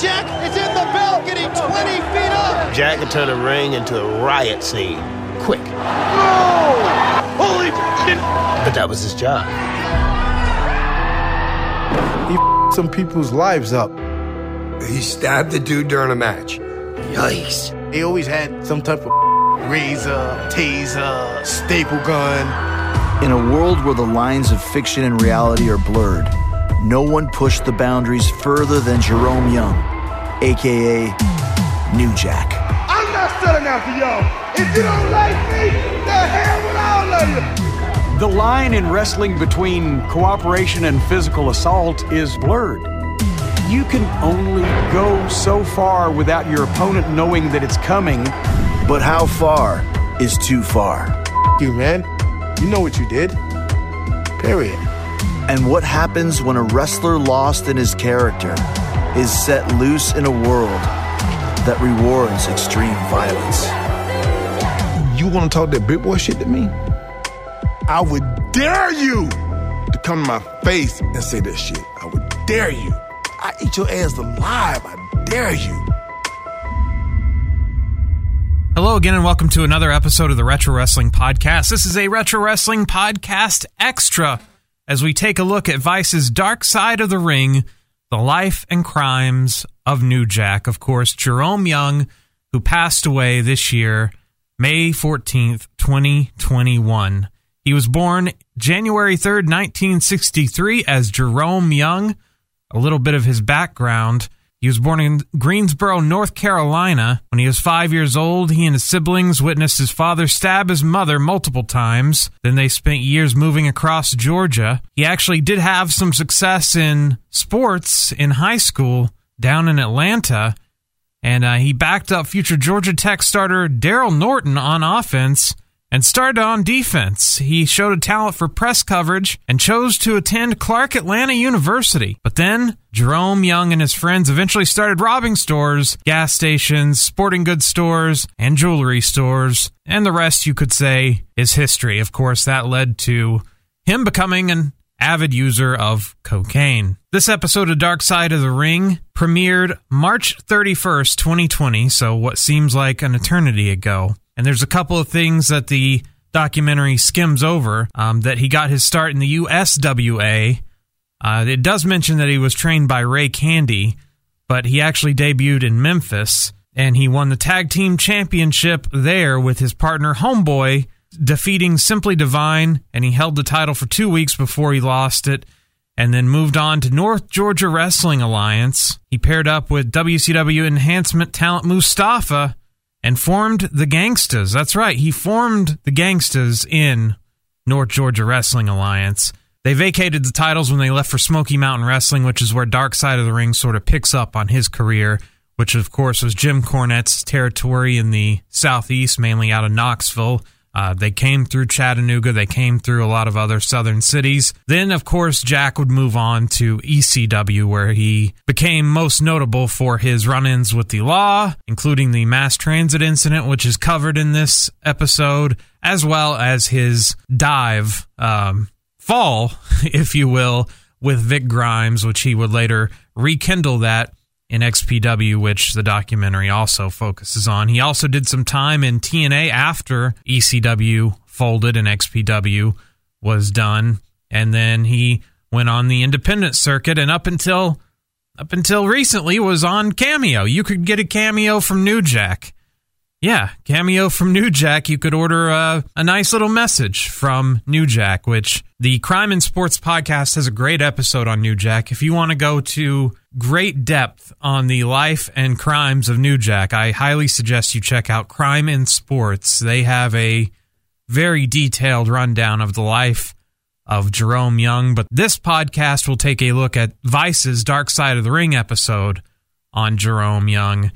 Jack is in the bell, getting 20 feet up. Jack could turn a ring into a riot scene. Quick. Holy shit. But that was his job. He f- some people's lives up. He stabbed the dude during a match. Yikes. He always had some type of razor, taser, staple gun. In a world where the lines of fiction and reality are blurred, no one pushed the boundaries further than Jerome Young, aka New Jack. I'm not selling out to y'all. If you don't like me, the hell with all of you. The line in wrestling between cooperation and physical assault is blurred. You can only go so far without your opponent knowing that it's coming. But how far is too far? F- you, man. You know what you did. Period. And what happens when a wrestler lost in his character is set loose in a world that rewards extreme violence? You want to talk that big boy shit to me? I would dare you to come to my face and say that shit. I would dare you. I eat your ass alive. I dare you. Hello again, and welcome to another episode of the Retro Wrestling Podcast. This is a Retro Wrestling Podcast Extra as we take a look at Vice's Dark Side of the Ring, the life and crimes of New Jack. Of course, Jerome Young, who passed away this year, May 14th, 2021. He was born January 3rd, 1963, as Jerome Young. A little bit of his background. He was born in Greensboro, North Carolina. When he was five years old, he and his siblings witnessed his father stab his mother multiple times. Then they spent years moving across Georgia. He actually did have some success in sports in high school down in Atlanta. And uh, he backed up future Georgia Tech starter Daryl Norton on offense and started on defense. He showed a talent for press coverage and chose to attend Clark Atlanta University. But then Jerome Young and his friends eventually started robbing stores, gas stations, sporting goods stores, and jewelry stores. And the rest, you could say, is history. Of course, that led to him becoming an avid user of cocaine. This episode of Dark Side of the Ring premiered March 31st, 2020, so what seems like an eternity ago. And there's a couple of things that the documentary skims over um, that he got his start in the USWA. Uh, it does mention that he was trained by Ray Candy, but he actually debuted in Memphis and he won the tag team championship there with his partner Homeboy, defeating Simply Divine. And he held the title for two weeks before he lost it and then moved on to North Georgia Wrestling Alliance. He paired up with WCW enhancement talent Mustafa and formed the Gangstas. That's right, he formed the Gangstas in North Georgia Wrestling Alliance. They vacated the titles when they left for Smoky Mountain Wrestling, which is where Dark Side of the Ring sort of picks up on his career, which of course was Jim Cornette's territory in the southeast, mainly out of Knoxville. Uh, they came through Chattanooga. They came through a lot of other southern cities. Then, of course, Jack would move on to ECW, where he became most notable for his run ins with the law, including the mass transit incident, which is covered in this episode, as well as his dive, um, fall, if you will, with Vic Grimes, which he would later rekindle that in XPW, which the documentary also focuses on. He also did some time in TNA after ECW folded and XPW was done, and then he went on the independent circuit and up until up until recently was on Cameo. You could get a cameo from New Jack. Yeah, cameo from New Jack. You could order a, a nice little message from New Jack, which the Crime and Sports podcast has a great episode on New Jack. If you want to go to great depth on the life and crimes of New Jack, I highly suggest you check out Crime and Sports. They have a very detailed rundown of the life of Jerome Young, but this podcast will take a look at Vice's Dark Side of the Ring episode on Jerome Young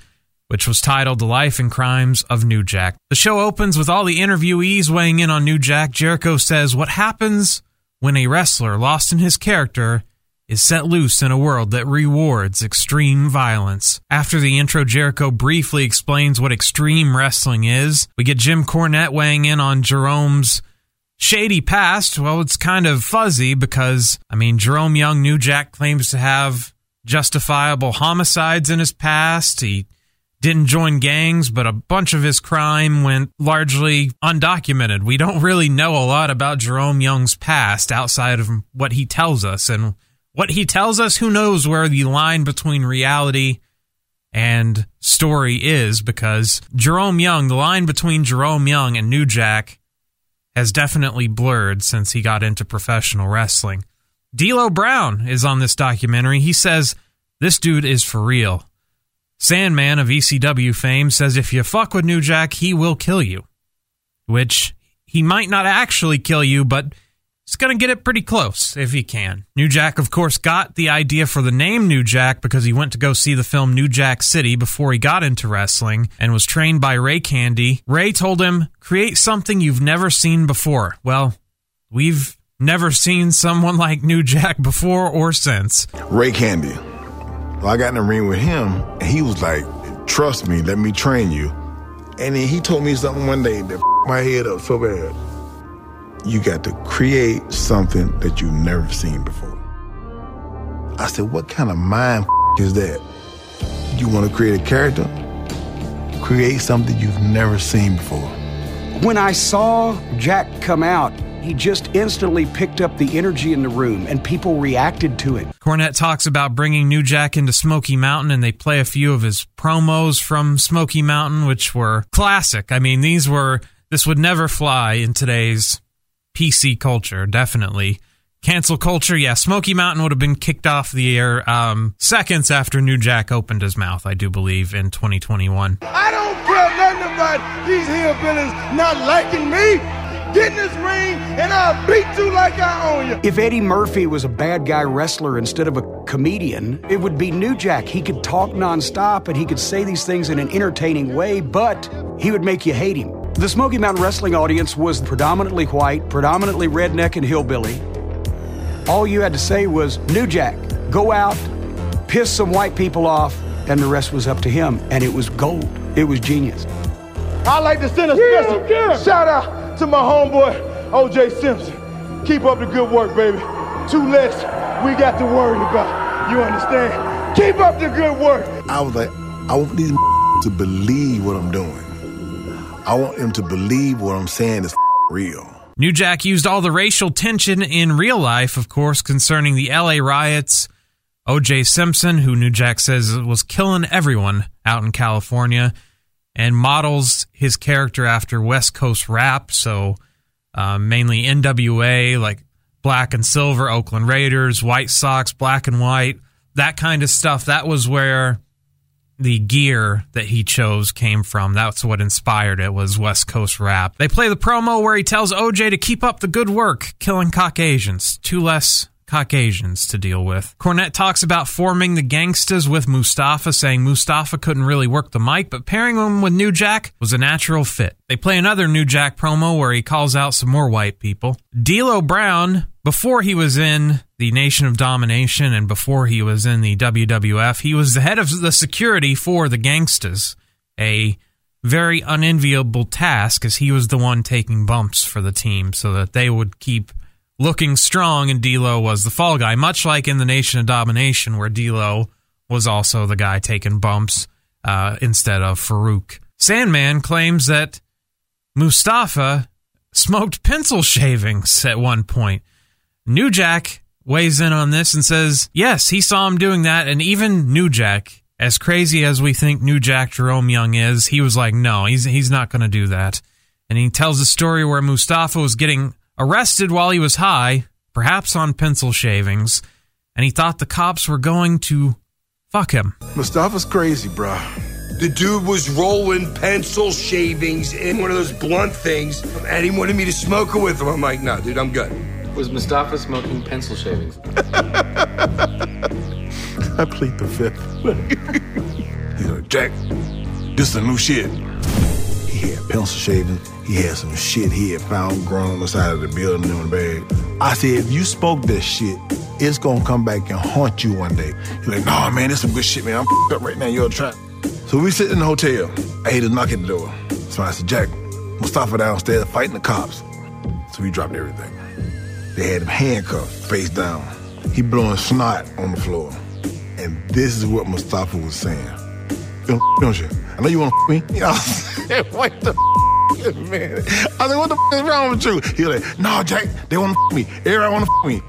which was titled The Life and Crimes of New Jack. The show opens with all the interviewees weighing in on New Jack. Jericho says, What happens when a wrestler lost in his character is set loose in a world that rewards extreme violence? After the intro, Jericho briefly explains what extreme wrestling is. We get Jim Cornette weighing in on Jerome's shady past. Well, it's kind of fuzzy because, I mean, Jerome Young, New Jack claims to have justifiable homicides in his past. He didn't join gangs, but a bunch of his crime went largely undocumented. We don't really know a lot about Jerome Young's past outside of what he tells us. And what he tells us, who knows where the line between reality and story is, because Jerome Young, the line between Jerome Young and New Jack has definitely blurred since he got into professional wrestling. D'Lo Brown is on this documentary. He says, This dude is for real. Sandman of ECW fame says if you fuck with New Jack, he will kill you. Which he might not actually kill you, but he's going to get it pretty close if he can. New Jack, of course, got the idea for the name New Jack because he went to go see the film New Jack City before he got into wrestling and was trained by Ray Candy. Ray told him, create something you've never seen before. Well, we've never seen someone like New Jack before or since. Ray Candy. Well, I got in the ring with him, and he was like, "Trust me, let me train you." And then he told me something one day that my head up so bad. You got to create something that you've never seen before. I said, "What kind of mind is that? You want to create a character? Create something you've never seen before." When I saw Jack come out, he just instantly picked up the energy in the room and people reacted to it. Cornette talks about bringing New Jack into Smoky Mountain and they play a few of his promos from Smoky Mountain, which were classic. I mean, these were, this would never fly in today's PC culture, definitely. Cancel culture, yeah. Smoky Mountain would have been kicked off the air um, seconds after New Jack opened his mouth, I do believe, in 2021. I don't care nothing about these hillbillies not liking me. Get in this ring and I'll beat you like I own you. If Eddie Murphy was a bad guy wrestler instead of a comedian, it would be New Jack. He could talk nonstop and he could say these things in an entertaining way, but he would make you hate him. The Smoky Mountain Wrestling audience was predominantly white, predominantly redneck and hillbilly. All you had to say was, New Jack, go out, piss some white people off, and the rest was up to him. And it was gold. It was genius. I'd like to send a special yeah, shout out to my homeboy, OJ Simpson. Keep up the good work, baby. Two less we got to worry about. You understand? Keep up the good work. I was like, I want these to believe what I'm doing. I want them to believe what I'm saying is real. New Jack used all the racial tension in real life, of course, concerning the LA riots. OJ Simpson, who New Jack says was killing everyone out in California, and models his character after West Coast rap. So uh, mainly NWA, like Black and Silver, Oakland Raiders, White Sox, Black and White, that kind of stuff. That was where the gear that he chose came from. That's what inspired it was West Coast rap. They play the promo where he tells OJ to keep up the good work, killing Caucasians. Two less Caucasians to deal with. Cornette talks about forming the gangstas with Mustafa, saying Mustafa couldn't really work the mic, but pairing him with New Jack was a natural fit. They play another New Jack promo where he calls out some more white people. D'Lo Brown, before he was in the Nation of Domination and before he was in the WWF, he was the head of the security for the gangstas. A very unenviable task as he was the one taking bumps for the team so that they would keep looking strong, and D'Lo was the fall guy, much like in the Nation of Domination, where D'Lo was also the guy taking bumps uh, instead of Farouk. Sandman claims that Mustafa smoked pencil shavings at one point. New Jack weighs in on this and says, yes, he saw him doing that, and even New Jack, as crazy as we think New Jack Jerome Young is, he was like, no, he's he's not going to do that. And he tells a story where Mustafa was getting arrested while he was high, perhaps on pencil shavings, and he thought the cops were going to fuck him. Mustafa's crazy, bro. The dude was rolling pencil shavings in one of those blunt things, and he wanted me to smoke it with him. I'm like, no, dude, I'm good. Was Mustafa smoking pencil shavings? I plead the fifth. you know, Jack, this is the new shit. He had pencil shavings he had some shit he had found growing on the side of the building in the bag. I said, if you spoke that shit, it's gonna come back and haunt you one day. He's like, nah, man, this some good shit, man. I'm up right now. You're a trap. So we sit in the hotel. I hate to knock at the door. So I said, Jack, Mustafa downstairs fighting the cops. So we dropped everything. They had him handcuffed, face down. He blowing snot on the floor. And this is what Mustafa was saying. You don't you? I know you want to me. You know, what the man? I said, what the is wrong with you? He was like, no, Jack, they want to me. Everybody want to me.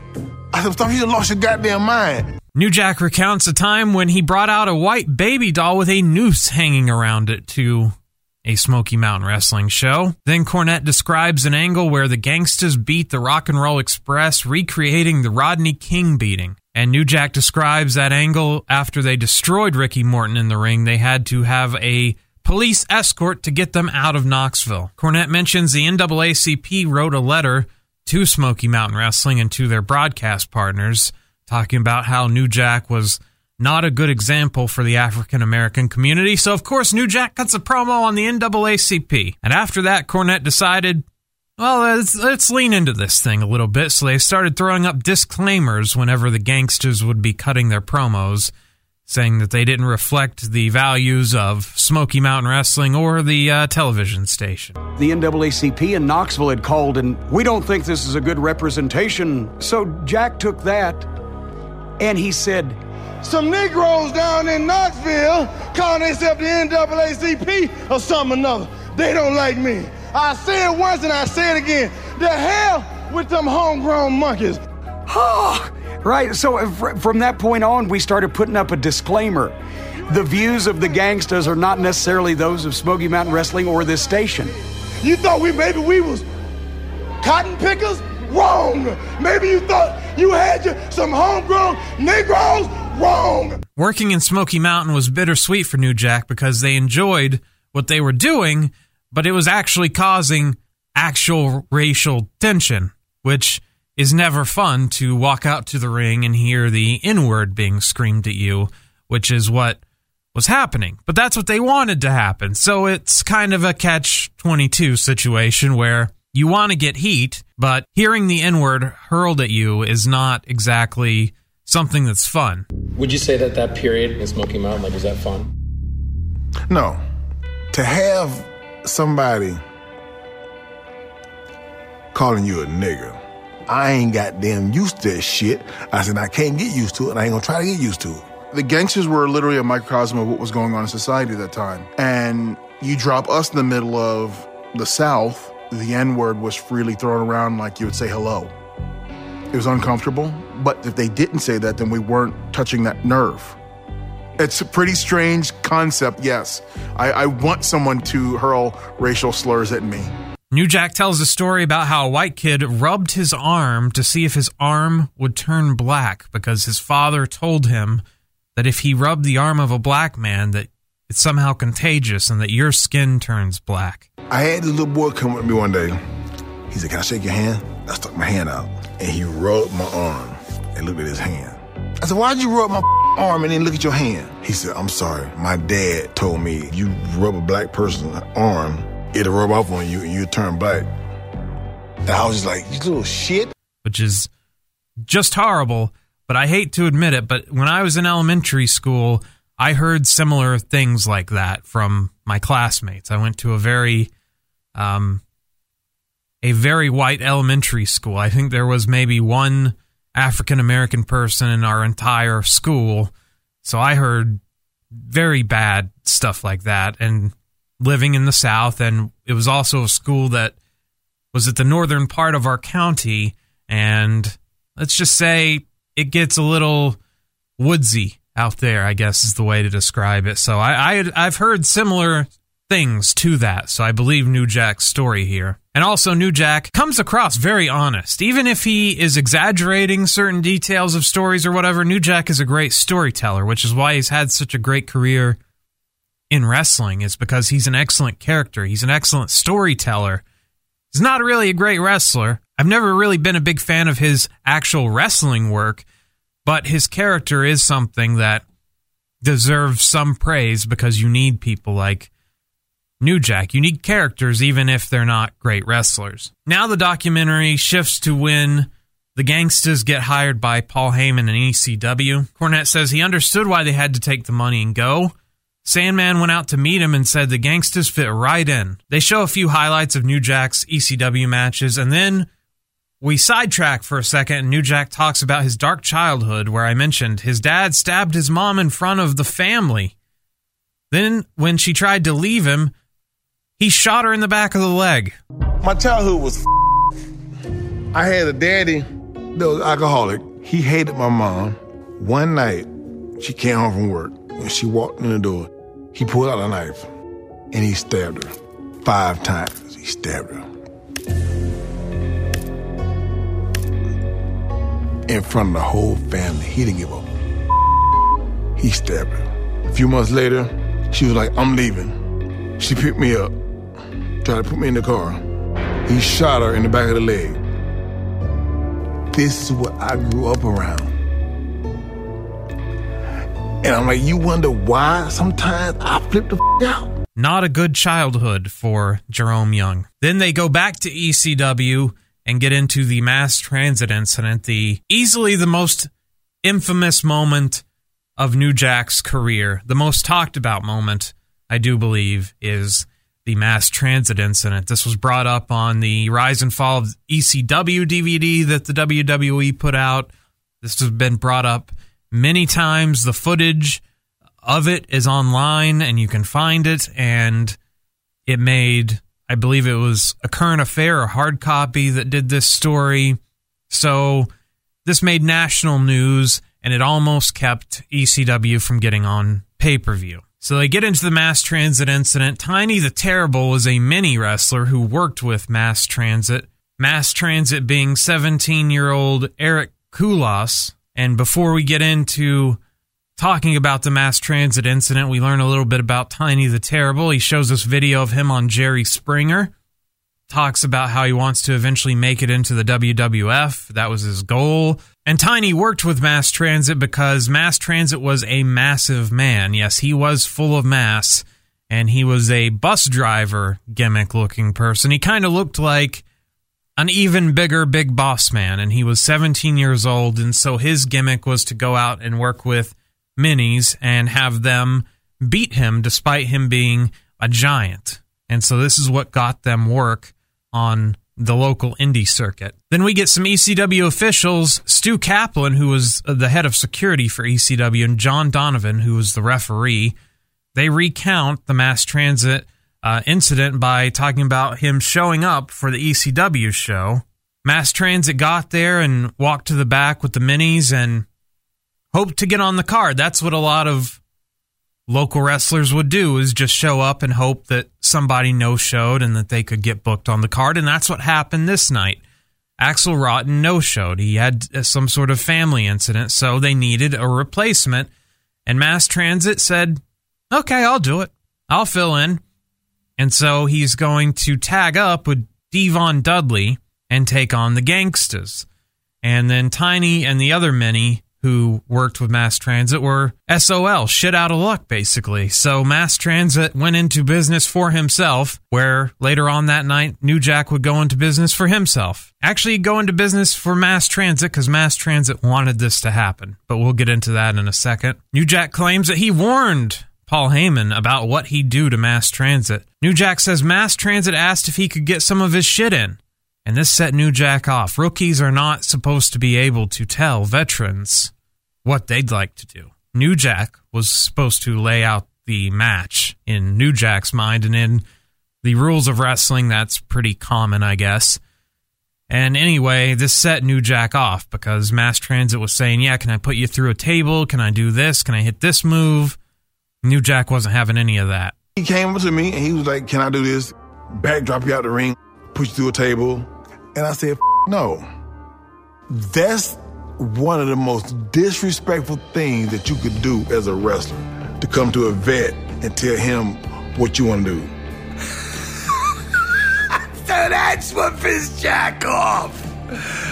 I said, Mustafa, you lost your goddamn mind. New Jack recounts a time when he brought out a white baby doll with a noose hanging around it to a Smoky Mountain Wrestling show. Then Cornette describes an angle where the gangstas beat the Rock and Roll Express, recreating the Rodney King beating. And New Jack describes that angle after they destroyed Ricky Morton in the ring. They had to have a police escort to get them out of Knoxville. Cornette mentions the NAACP wrote a letter to Smoky Mountain Wrestling and to their broadcast partners talking about how New Jack was not a good example for the African American community. So, of course, New Jack cuts a promo on the NAACP. And after that, Cornette decided, well, let's, let's lean into this thing a little bit. So they started throwing up disclaimers whenever the gangstas would be cutting their promos, saying that they didn't reflect the values of Smoky Mountain Wrestling or the uh, television station. The NAACP in Knoxville had called, and we don't think this is a good representation. So Jack took that and he said, some Negroes down in Knoxville calling themselves the NAACP or something another. They don't like me. I say it once and I say it again. The hell with them homegrown monkeys. Ah, right. So from that point on, we started putting up a disclaimer. The views of the gangstas are not necessarily those of Smoky Mountain Wrestling or this station. You thought we maybe we was cotton pickers? Wrong. Maybe you thought you had your, some homegrown Negroes? Wrong. Working in Smoky Mountain was bittersweet for New Jack because they enjoyed what they were doing, but it was actually causing actual racial tension, which is never fun to walk out to the ring and hear the N word being screamed at you, which is what was happening. But that's what they wanted to happen. So it's kind of a catch 22 situation where you want to get heat, but hearing the N word hurled at you is not exactly something that's fun. Would you say that that period in Smoky Mountain, like, was that fun? No. To have somebody calling you a nigger, I ain't goddamn used to that shit. I said, I can't get used to it, and I ain't gonna try to get used to it. The gangstas were literally a microcosm of what was going on in society at that time. And you drop us in the middle of the South, the N word was freely thrown around like you would say hello. It was uncomfortable, but if they didn't say that, then we weren't touching that nerve. It's a pretty strange concept, yes. I, I want someone to hurl racial slurs at me. New Jack tells a story about how a white kid rubbed his arm to see if his arm would turn black because his father told him that if he rubbed the arm of a black man that it's somehow contagious and that your skin turns black. I had this little boy come with me one day. He said, Can I shake your hand? I stuck my hand out and he rubbed my arm and looked at his hand. I said, Why'd you rub my arm and then look at your hand? He said, I'm sorry. My dad told me you rub a black person's arm, it'll rub off on you and you turn black. And I was just like, You little shit. Which is just horrible, but I hate to admit it. But when I was in elementary school, I heard similar things like that from my classmates. I went to a very um, a very white elementary school. I think there was maybe one African American person in our entire school. So I heard very bad stuff like that. And living in the South, and it was also a school that was at the northern part of our county. And let's just say it gets a little woodsy out there, I guess is the way to describe it. So I, I I've heard similar things to that. So I believe New Jack's story here. And also, New Jack comes across very honest. Even if he is exaggerating certain details of stories or whatever, New Jack is a great storyteller, which is why he's had such a great career in wrestling, is because he's an excellent character. He's an excellent storyteller. He's not really a great wrestler. I've never really been a big fan of his actual wrestling work, but his character is something that deserves some praise because you need people like New Jack, unique characters, even if they're not great wrestlers. Now the documentary shifts to when the gangstas get hired by Paul Heyman and ECW. Cornette says he understood why they had to take the money and go. Sandman went out to meet him and said the gangstas fit right in. They show a few highlights of New Jack's ECW matches, and then we sidetrack for a second, and New Jack talks about his dark childhood, where I mentioned his dad stabbed his mom in front of the family. Then, when she tried to leave him, he shot her in the back of the leg. My childhood was. I had a daddy that was alcoholic. He hated my mom. One night, she came home from work. When she walked in the door, he pulled out a knife and he stabbed her five times. He stabbed her. In front of the whole family. He didn't give up. He stabbed her. A few months later, she was like, I'm leaving. She picked me up, tried to put me in the car. He shot her in the back of the leg. This is what I grew up around. And I'm like, you wonder why sometimes I flip the f- out? Not a good childhood for Jerome Young. Then they go back to ECW and get into the mass transit incident, the easily the most infamous moment of New Jack's career. The most talked about moment, I do believe, is the mass transit incident. This was brought up on the Rise and Fall of ECW DVD that the WWE put out. This has been brought up many times. The footage of it is online and you can find it. And it made, I believe it was a current affair, a hard copy that did this story. So this made national news and it almost kept ECW from getting on pay per view. So they get into the mass transit incident. Tiny the Terrible was a mini wrestler who worked with mass transit. Mass transit being 17 year old Eric Kulas. And before we get into talking about the mass transit incident, we learn a little bit about Tiny the Terrible. He shows us video of him on Jerry Springer. Talks about how he wants to eventually make it into the WWF. That was his goal. And Tiny worked with mass transit because mass transit was a massive man. Yes, he was full of mass, and he was a bus driver gimmick looking person. He kind of looked like an even bigger big boss man, and he was 17 years old. And so his gimmick was to go out and work with minis and have them beat him despite him being a giant. And so this is what got them work on the local indie circuit. Then we get some ECW officials, Stu Kaplan, who was the head of security for ECW, and John Donovan, who was the referee. They recount the mass transit uh, incident by talking about him showing up for the ECW show. Mass transit got there and walked to the back with the minis and hoped to get on the card. That's what a lot of local wrestlers would do is just show up and hope that somebody no showed and that they could get booked on the card. And that's what happened this night. Axel Rotten no showed. He had uh, some sort of family incident, so they needed a replacement. And Mass Transit said, okay, I'll do it. I'll fill in. And so he's going to tag up with Devon Dudley and take on the Gangstas. And then Tiny and the other many who worked with mass transit were SOL, shit out of luck, basically. So mass transit went into business for himself, where later on that night, New Jack would go into business for himself. Actually, go into business for mass transit because mass transit wanted this to happen, but we'll get into that in a second. New Jack claims that he warned Paul Heyman about what he'd do to mass transit. New Jack says mass transit asked if he could get some of his shit in. And this set New Jack off. Rookies are not supposed to be able to tell veterans what they'd like to do. New Jack was supposed to lay out the match in New Jack's mind, and in the rules of wrestling, that's pretty common, I guess. And anyway, this set New Jack off because Mass Transit was saying, Yeah, can I put you through a table? Can I do this? Can I hit this move? New Jack wasn't having any of that. He came up to me and he was like, Can I do this? Backdrop you out the ring, push you through a table. And I said, No. That's one of the most disrespectful things that you could do as a wrestler to come to a vet and tell him what you want to do. so that's what pissed Jack off.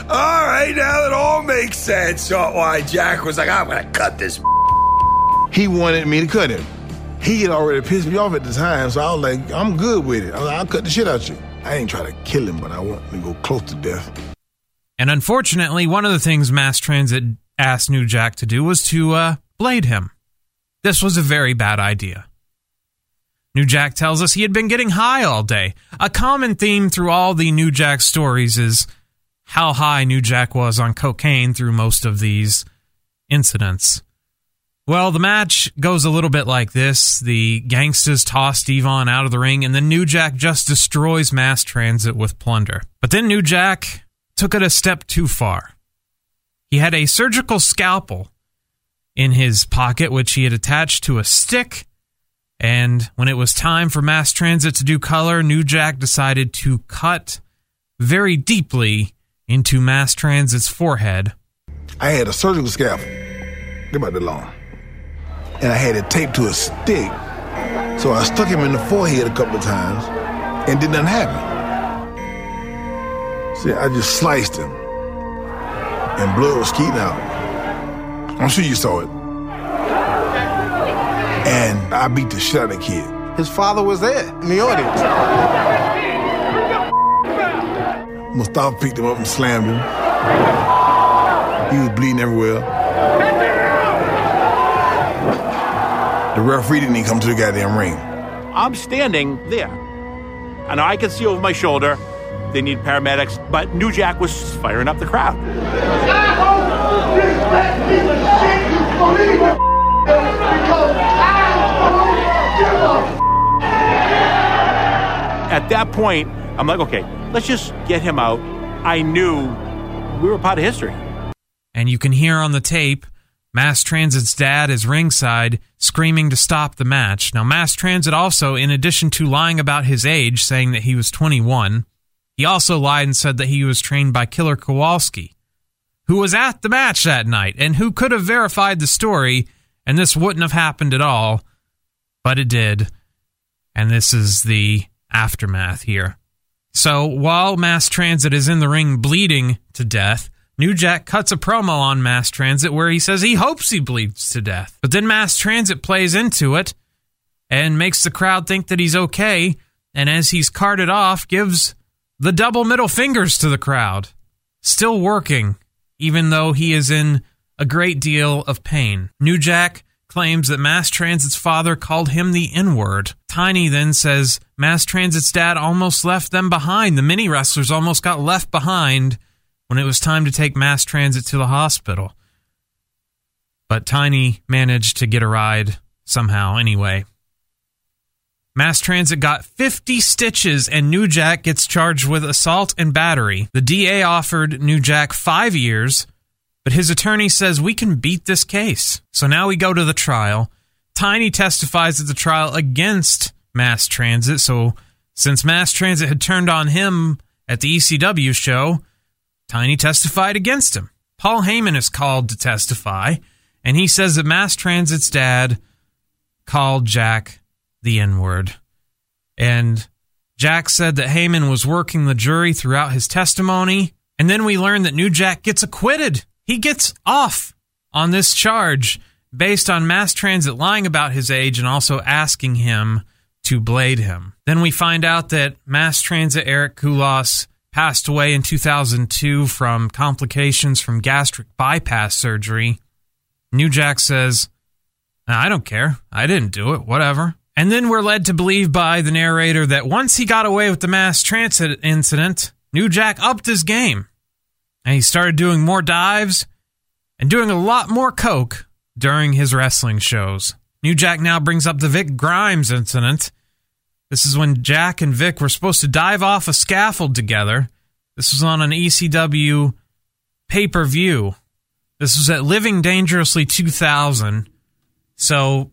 All right, now it all makes sense. So why Jack was like, I'm gonna cut this. He wanted me to cut him. He had already pissed me off at the time, so I was like, I'm good with it. I will cut the shit out of you. I ain't trying to kill him, but I want him to go close to death. And unfortunately, one of the things Mass Transit asked New Jack to do was to uh, blade him. This was a very bad idea. New Jack tells us he had been getting high all day. A common theme through all the New Jack stories is how high New Jack was on cocaine through most of these incidents. Well, the match goes a little bit like this. The gangstas toss Devon out of the ring, and then New Jack just destroys mass transit with plunder. But then New Jack took it a step too far. He had a surgical scalpel in his pocket, which he had attached to a stick. And when it was time for mass transit to do color, New Jack decided to cut very deeply into mass transit's forehead. I had a surgical scalpel. About that long and I had it taped to a stick. So I stuck him in the forehead a couple of times and did nothing happen. See, I just sliced him and blood was skeeting out. I'm sure you saw it. And I beat the shit out of the kid. His father was there in the audience. Mustafa picked him up and slammed him. He was bleeding everywhere. The referee didn't even come to the goddamn ring. I'm standing there. And I can see over my shoulder they need paramedics, but New Jack was firing up the crowd. At that point, I'm like, okay, let's just get him out. I knew we were part of history. And you can hear on the tape Mass Transit's dad is ringside screaming to stop the match. Now, Mass Transit also, in addition to lying about his age, saying that he was 21, he also lied and said that he was trained by Killer Kowalski, who was at the match that night and who could have verified the story, and this wouldn't have happened at all, but it did. And this is the aftermath here. So while Mass Transit is in the ring bleeding to death, New Jack cuts a promo on Mass Transit where he says he hopes he bleeds to death. But then Mass Transit plays into it and makes the crowd think that he's okay. And as he's carted off, gives the double middle fingers to the crowd. Still working, even though he is in a great deal of pain. New Jack claims that Mass Transit's father called him the N word. Tiny then says Mass Transit's dad almost left them behind. The mini wrestlers almost got left behind when it was time to take mass transit to the hospital. But Tiny managed to get a ride somehow anyway. Mass Transit got 50 stitches and New Jack gets charged with assault and battery. The DA offered New Jack five years, but his attorney says we can beat this case. So now we go to the trial. Tiny testifies at the trial against Mass Transit. So since Mass Transit had turned on him at the ECW show, Tiny testified against him. Paul Heyman is called to testify, and he says that Mass Transit's dad called Jack the N word. And Jack said that Heyman was working the jury throughout his testimony. And then we learn that New Jack gets acquitted. He gets off on this charge based on Mass Transit lying about his age and also asking him to blade him. Then we find out that Mass Transit Eric Kulas passed away in 2002 from complications from gastric bypass surgery. New Jack says, I don't care. I didn't do it. Whatever. And then we're led to believe by the narrator that once he got away with the mass transit incident, New Jack upped his game. And he started doing more dives and doing a lot more coke during his wrestling shows. New Jack now brings up the Vic Grimes incident this is when Jack and Vic were supposed to dive off a scaffold together. This was on an ECW pay per view. This was at Living Dangerously 2000. So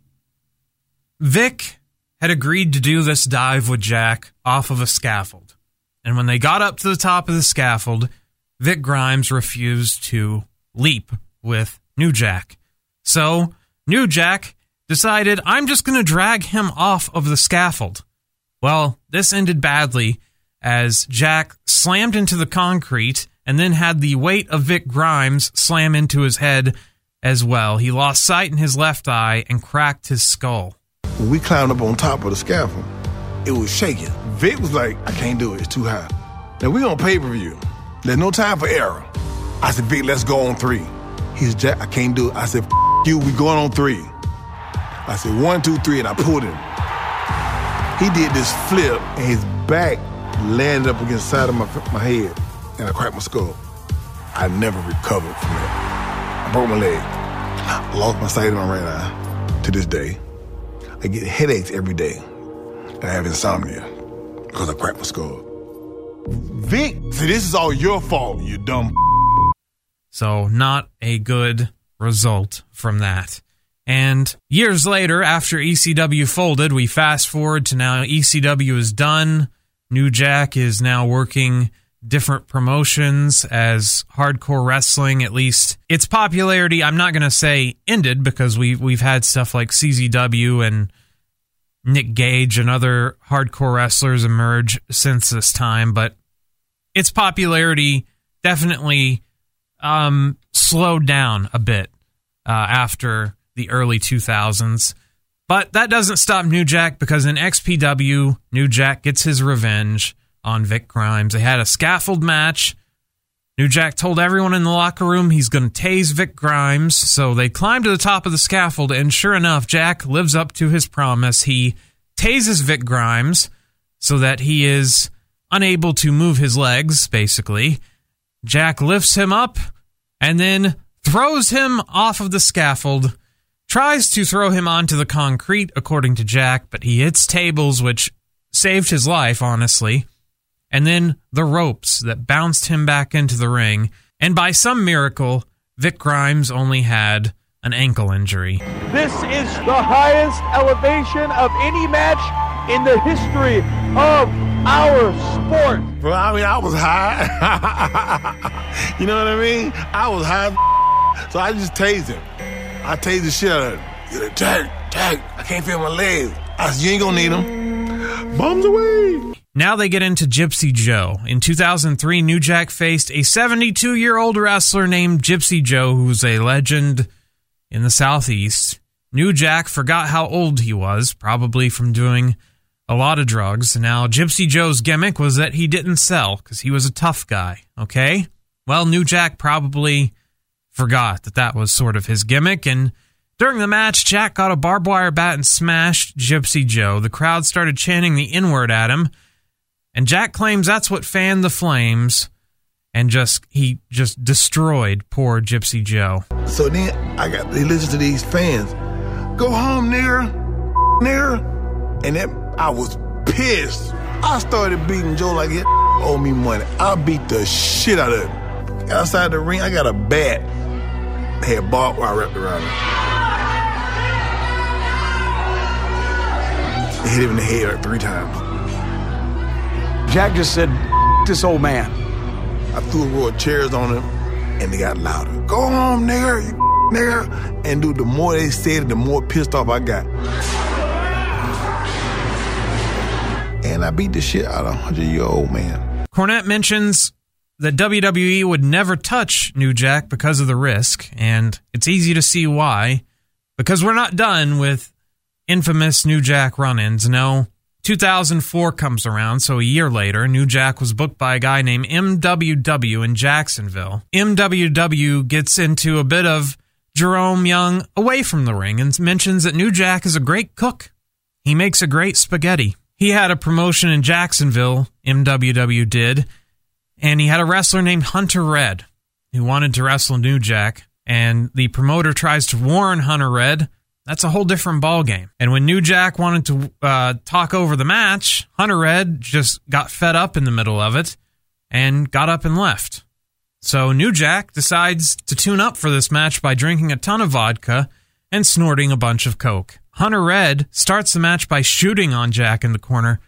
Vic had agreed to do this dive with Jack off of a scaffold. And when they got up to the top of the scaffold, Vic Grimes refused to leap with New Jack. So New Jack decided, I'm just going to drag him off of the scaffold. Well, this ended badly as Jack slammed into the concrete and then had the weight of Vic Grimes slam into his head as well. He lost sight in his left eye and cracked his skull. When we climbed up on top of the scaffold, it was shaking. Vic was like, I can't do it, it's too high. Now we on pay per view. There's no time for error. I said, Vic, let's go on three. He's Jack, I can't do it. I said, you, we going on three. I said, one, two, three, and I pulled him. He did this flip, and his back landed up against the side of my, my head, and I cracked my skull. I never recovered from that. I broke my leg. I lost my sight in my right eye to this day. I get headaches every day. And I have insomnia because I cracked my skull. Vic, see, this is all your fault, you dumb. So, not a good result from that. And years later, after ECW folded, we fast forward to now ECW is done. New Jack is now working different promotions as hardcore wrestling. At least its popularity, I'm not going to say ended because we we've had stuff like CZW and Nick Gage and other hardcore wrestlers emerge since this time, but its popularity definitely um, slowed down a bit uh, after the early 2000s. But that doesn't stop New Jack because in XPW, New Jack gets his revenge on Vic Grimes. They had a scaffold match. New Jack told everyone in the locker room he's going to tase Vic Grimes. So they climb to the top of the scaffold, and sure enough, Jack lives up to his promise. He tases Vic Grimes so that he is unable to move his legs, basically. Jack lifts him up and then throws him off of the scaffold tries to throw him onto the concrete, according to Jack, but he hits tables, which saved his life, honestly, and then the ropes that bounced him back into the ring. And by some miracle, Vic Grimes only had an ankle injury. This is the highest elevation of any match in the history of our sport. Bro, I mean, I was high. you know what I mean? I was high, so I just tased him. I tased the shit out of him. You're like, Jack, Jack, I can't feel my legs. I said, you ain't gonna need them. Bums away. Now they get into Gypsy Joe. In 2003, New Jack faced a 72 year old wrestler named Gypsy Joe, who's a legend in the Southeast. New Jack forgot how old he was, probably from doing a lot of drugs. Now, Gypsy Joe's gimmick was that he didn't sell because he was a tough guy, okay? Well, New Jack probably forgot that that was sort of his gimmick, and during the match, Jack got a barbed wire bat and smashed Gypsy Joe. The crowd started chanting the N word at him, and Jack claims that's what fanned the flames, and just he just destroyed poor Gypsy Joe. So then I got they listen to these fans. Go home, nigger, nigger, and that I was pissed. I started beating Joe like it owe me money. I beat the shit out of him. Outside the ring, I got a bat. Had barbed wire wrapped around it. Hit him in the head like three times. Jack just said, this old man. I threw a row of chairs on him, and they got louder. Go home, nigger, you nigger. And dude, the more they said it, the more pissed off I got. And I beat the shit out of a hundred year old man. Cornette mentions that WWE would never touch New Jack because of the risk, and it's easy to see why. Because we're not done with infamous New Jack run ins. No. 2004 comes around, so a year later, New Jack was booked by a guy named MWW in Jacksonville. MWW gets into a bit of Jerome Young away from the ring and mentions that New Jack is a great cook. He makes a great spaghetti. He had a promotion in Jacksonville, MWW did, and he had a wrestler named Hunter Red who wanted to wrestle New Jack, and the promoter tries to warn Hunter Red. That's a whole different ballgame. And when New Jack wanted to uh, talk over the match, Hunter Red just got fed up in the middle of it and got up and left. So New Jack decides to tune up for this match by drinking a ton of vodka and snorting a bunch of coke. Hunter Red starts the match by shooting on Jack in the corner.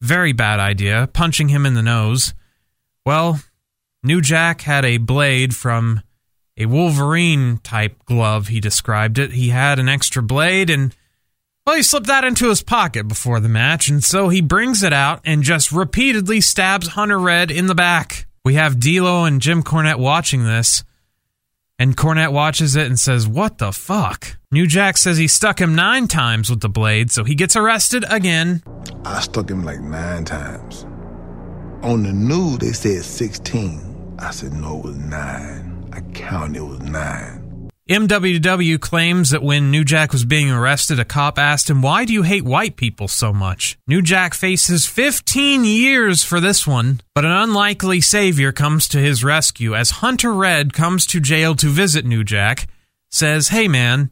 Very bad idea, punching him in the nose. Well, New Jack had a blade from a Wolverine type glove, he described it. He had an extra blade and, well, he slipped that into his pocket before the match, and so he brings it out and just repeatedly stabs Hunter Red in the back. We have D'Lo and Jim Cornette watching this, and Cornette watches it and says, What the fuck? New Jack says he stuck him nine times with the blade, so he gets arrested again. I stuck him like nine times. On the news, they said 16. I said, no, it was nine. I counted, it was nine. MWW claims that when New Jack was being arrested, a cop asked him, Why do you hate white people so much? New Jack faces 15 years for this one, but an unlikely savior comes to his rescue as Hunter Red comes to jail to visit New Jack, says, Hey man,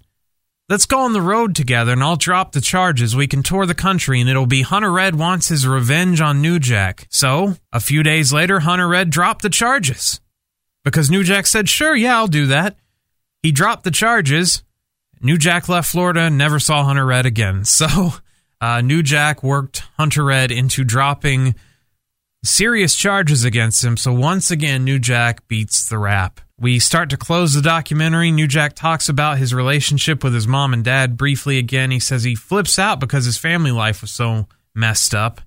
let's go on the road together and I'll drop the charges. We can tour the country and it'll be Hunter Red wants his revenge on New Jack. So, a few days later, Hunter Red dropped the charges. Because New Jack said, Sure, yeah, I'll do that. He dropped the charges. New Jack left Florida and never saw Hunter Red again. So, uh, New Jack worked Hunter Red into dropping serious charges against him. So, once again, New Jack beats the rap. We start to close the documentary. New Jack talks about his relationship with his mom and dad briefly again. He says he flips out because his family life was so messed up.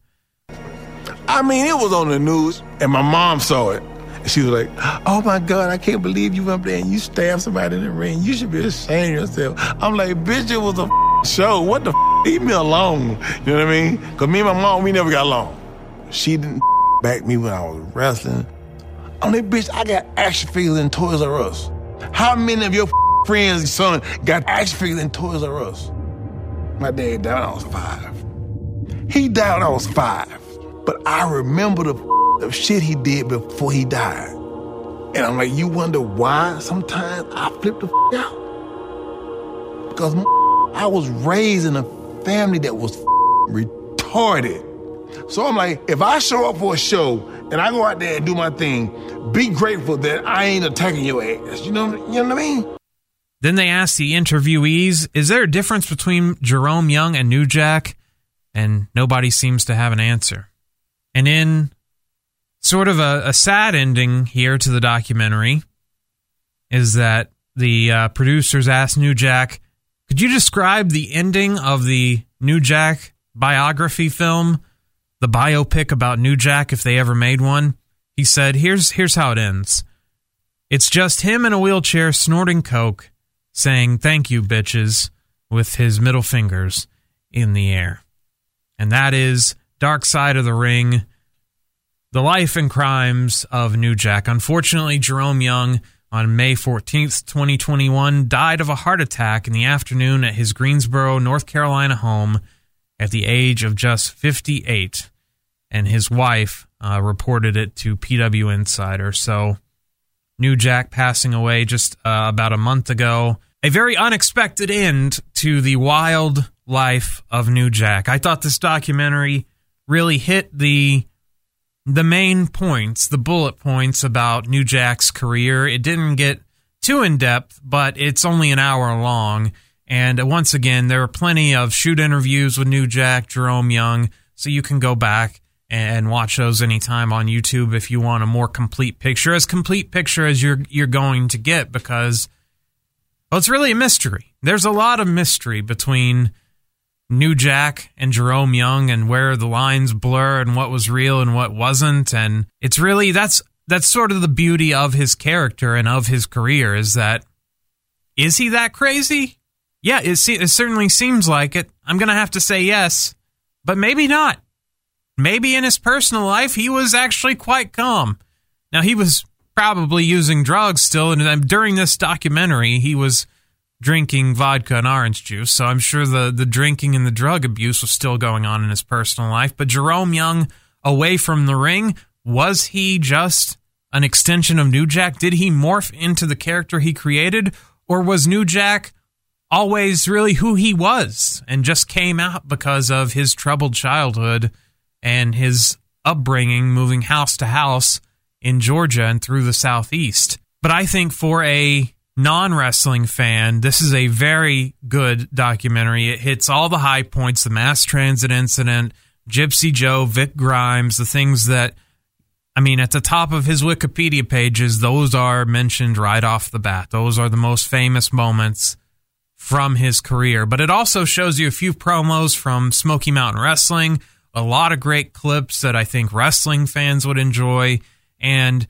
I mean, it was on the news, and my mom saw it. And she was like, "Oh my God, I can't believe you went up there and you stabbed somebody in the ring. You should be ashamed of yourself." I'm like, "Bitch, it was a show. What the? f-? Leave me alone." You know what I mean? Because me and my mom, we never got along. She didn't back me when I was wrestling. Like, bitch, I got action figures in Toys R Us. How many of your friends' and son got action figures in Toys R Us? My dad died when I was five. He died when I was five. But I remember the the shit he did before he died. And I'm like, you wonder why sometimes I flip the out? Because I was raised in a family that was retarded. So I'm like, if I show up for a show and I go out there and do my thing, be grateful that I ain't attacking your ass. You know, you know what I mean? Then they asked the interviewees, is there a difference between Jerome Young and New Jack? And nobody seems to have an answer. And in sort of a, a sad ending here to the documentary is that the uh, producers asked New Jack, could you describe the ending of the New Jack biography film, the biopic about New Jack if they ever made one? He said, "Here's here's how it ends. It's just him in a wheelchair snorting coke, saying "Thank you, bitches," with his middle fingers in the air." And that is Dark Side of the Ring the Life and Crimes of New Jack. Unfortunately, Jerome Young on May 14th, 2021, died of a heart attack in the afternoon at his Greensboro, North Carolina home at the age of just 58. And his wife uh, reported it to PW Insider. So, New Jack passing away just uh, about a month ago. A very unexpected end to the wild life of New Jack. I thought this documentary really hit the the main points, the bullet points about New Jack's career. It didn't get too in depth, but it's only an hour long. And once again, there are plenty of shoot interviews with New Jack, Jerome Young, so you can go back and watch those anytime on YouTube if you want a more complete picture, as complete picture as you're you're going to get, because well, it's really a mystery. There's a lot of mystery between New Jack and Jerome Young and where the lines blur and what was real and what wasn't and it's really that's that's sort of the beauty of his character and of his career is that is he that crazy? Yeah, it, it certainly seems like it. I'm going to have to say yes, but maybe not. Maybe in his personal life he was actually quite calm. Now he was probably using drugs still and um, during this documentary he was drinking vodka and orange juice, so I'm sure the, the drinking and the drug abuse was still going on in his personal life. But Jerome Young, away from the ring, was he just an extension of New Jack? Did he morph into the character he created? Or was New Jack always really who he was and just came out because of his troubled childhood and his upbringing moving house to house in Georgia and through the Southeast? But I think for a non wrestling fan, this is a very good documentary. It hits all the high points the mass transit incident, Gypsy Joe, Vic Grimes, the things that, I mean, at the top of his Wikipedia pages, those are mentioned right off the bat. Those are the most famous moments from his career. But it also shows you a few promos from Smoky Mountain Wrestling, a lot of great clips that I think wrestling fans would enjoy. And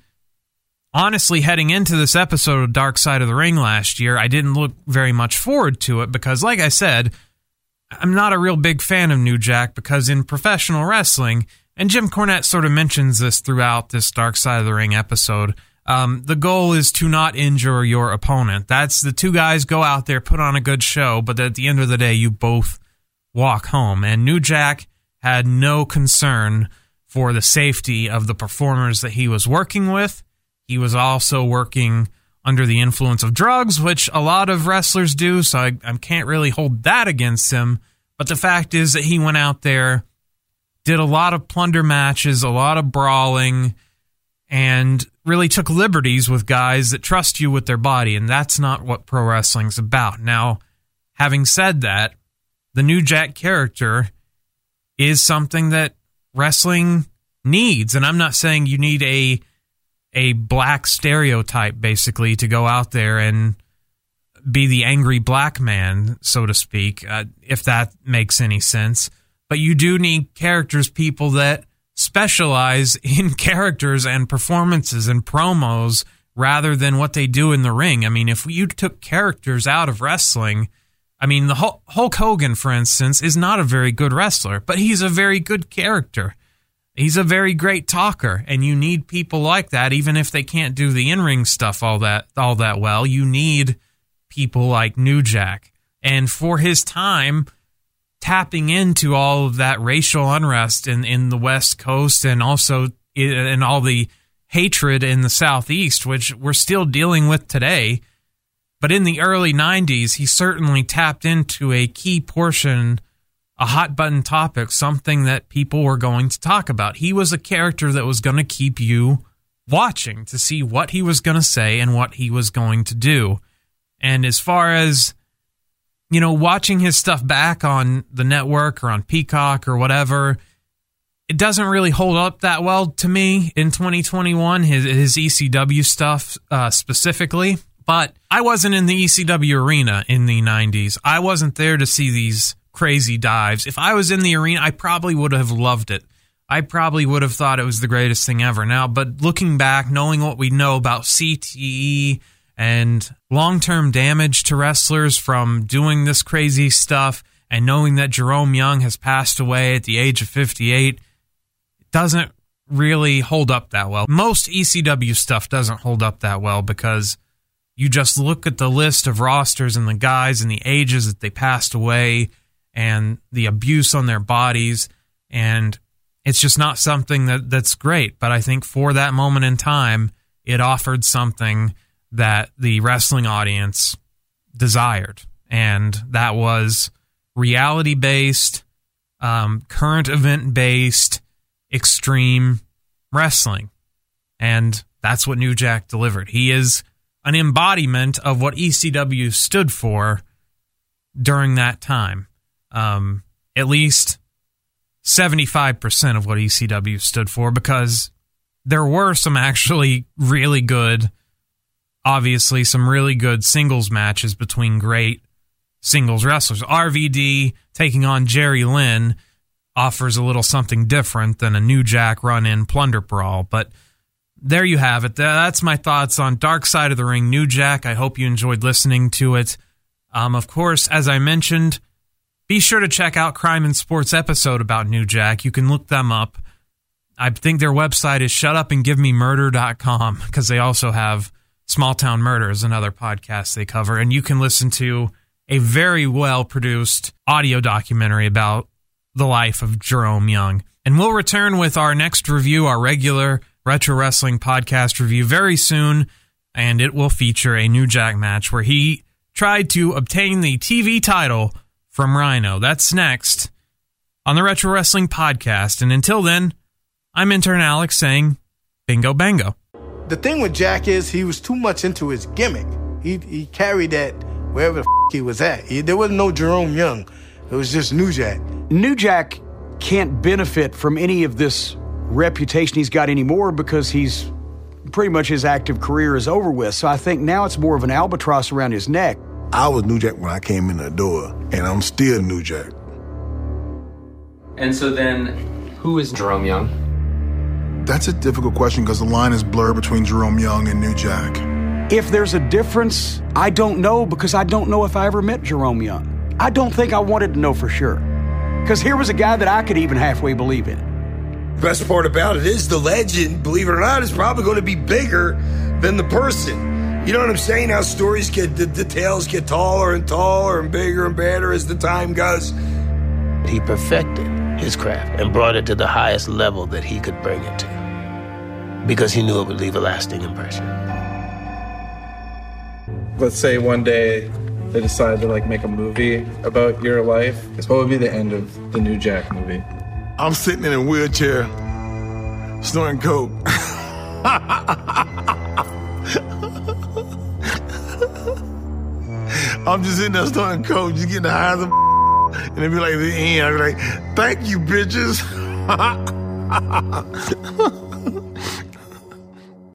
honestly, heading into this episode of Dark Side of the Ring last year, I didn't look very much forward to it because, like I said, I'm not a real big fan of New Jack because in professional wrestling, and Jim Cornette sort of mentions this throughout this Dark Side of the Ring episode, Um, the goal is to not injure your opponent. That's the two guys go out there, put on a good show, but at the end of the day, you both walk home. And New Jack had no concern for the safety of the performers that he was working with. He was also working under the influence of drugs, which a lot of wrestlers do, so I, I can't really hold that against him. But the fact is that he went out there, did a lot of plunder matches, a lot of brawling, and really took liberties with guys that trust you with their body, and that's not what pro wrestling's about. Now, having said that, the New Jack character is something that wrestling needs, and I'm not saying you need a a black stereotype basically to go out there and be the angry black man, so to speak, uh, if that makes any sense. But you do need characters, people that specialize in characters and performances and promos rather than what they do in the ring. I mean, if you took characters out of wrestling, I mean, the Hulk Hogan, for instance, is not a very good wrestler, but he's a very good character. He's a very great talker, and you need people like that, even if they can't do the in-ring stuff all that all that well. You need people like New Jack, and for his time tapping into all of that racial unrest in in the West Coast, and also in all the hatred in the Southeast, which we're still dealing with today. But in the early 90s, he certainly tapped into a key portion a hot button topic, something that people were going to talk about. He was a character that was going to keep you watching to see what he was going to say and what he was going to do. And as far as you know, watching his stuff back on the network or on Peacock or whatever, it doesn't really hold up that well to me in 2021. His his ECW stuff uh, specifically, but I wasn't in the ECW arena in the 90s. I wasn't there to see these crazy dives. If I was in the arena, I probably would have loved it. I probably would have thought it was the greatest thing ever. Now, but looking back, knowing what we know about CTE and long term damage to wrestlers from doing this crazy stuff, and knowing that Jerome Young has passed away at the age of 58, doesn't really hold up that well. Most ECW stuff doesn't hold up that well because you just look at the list of rosters and the guys and the ages that they passed away and the abuse on their bodies and it's just not something that that's great but i think for that moment in time it offered something that the wrestling audience desired. And that was reality based um, current event based extreme wrestling. And that's what new jack delivered. He is an embodiment of what ecw stood for during that time. Um, at least 75% of what ECW stood for because there were some actually really good, obviously, some really good singles matches between great singles wrestlers. RVD taking on Jerry Lynn offers a little something different than a New Jack run in plunder brawl, but there you have it. That's my thoughts on Dark Side of the Ring New Jack. I hope you enjoyed listening to it. Um, of course, as I mentioned, be sure to check out Crime in Sports episode about New Jack. You can look them up. I think their website is shutupandgivememurder.com because they also have Small Town Murders and other podcasts they cover. And you can listen to a very well produced audio documentary about the life of Jerome Young. And we'll return with our next review, our regular Retro Wrestling podcast review, very soon. And it will feature a New Jack match where he tried to obtain the TV title from Rhino. That's next on the Retro Wrestling Podcast. And until then, I'm intern Alex saying bingo bango. The thing with Jack is he was too much into his gimmick. He, he carried that wherever the f- he was at. He, there was no Jerome Young. It was just New Jack. New Jack can't benefit from any of this reputation he's got anymore because he's pretty much his active career is over with. So I think now it's more of an albatross around his neck. I was New Jack when I came in the door, and I'm still New Jack. And so then, who is Jerome Young? That's a difficult question because the line is blurred between Jerome Young and New Jack. If there's a difference, I don't know because I don't know if I ever met Jerome Young. I don't think I wanted to know for sure. Because here was a guy that I could even halfway believe in. The best part about it is the legend, believe it or not, is probably going to be bigger than the person. You know what I'm saying? How stories get, the details get taller and taller and bigger and better as the time goes. He perfected his craft and brought it to the highest level that he could bring it to because he knew it would leave a lasting impression. Let's say one day they decide to like make a movie about your life. What would be the end of the new Jack movie? I'm sitting in a wheelchair, snorting coke. I'm just sitting there snorting coke, just getting the highs of and it'd be like the end. I'd be like, thank you, bitches.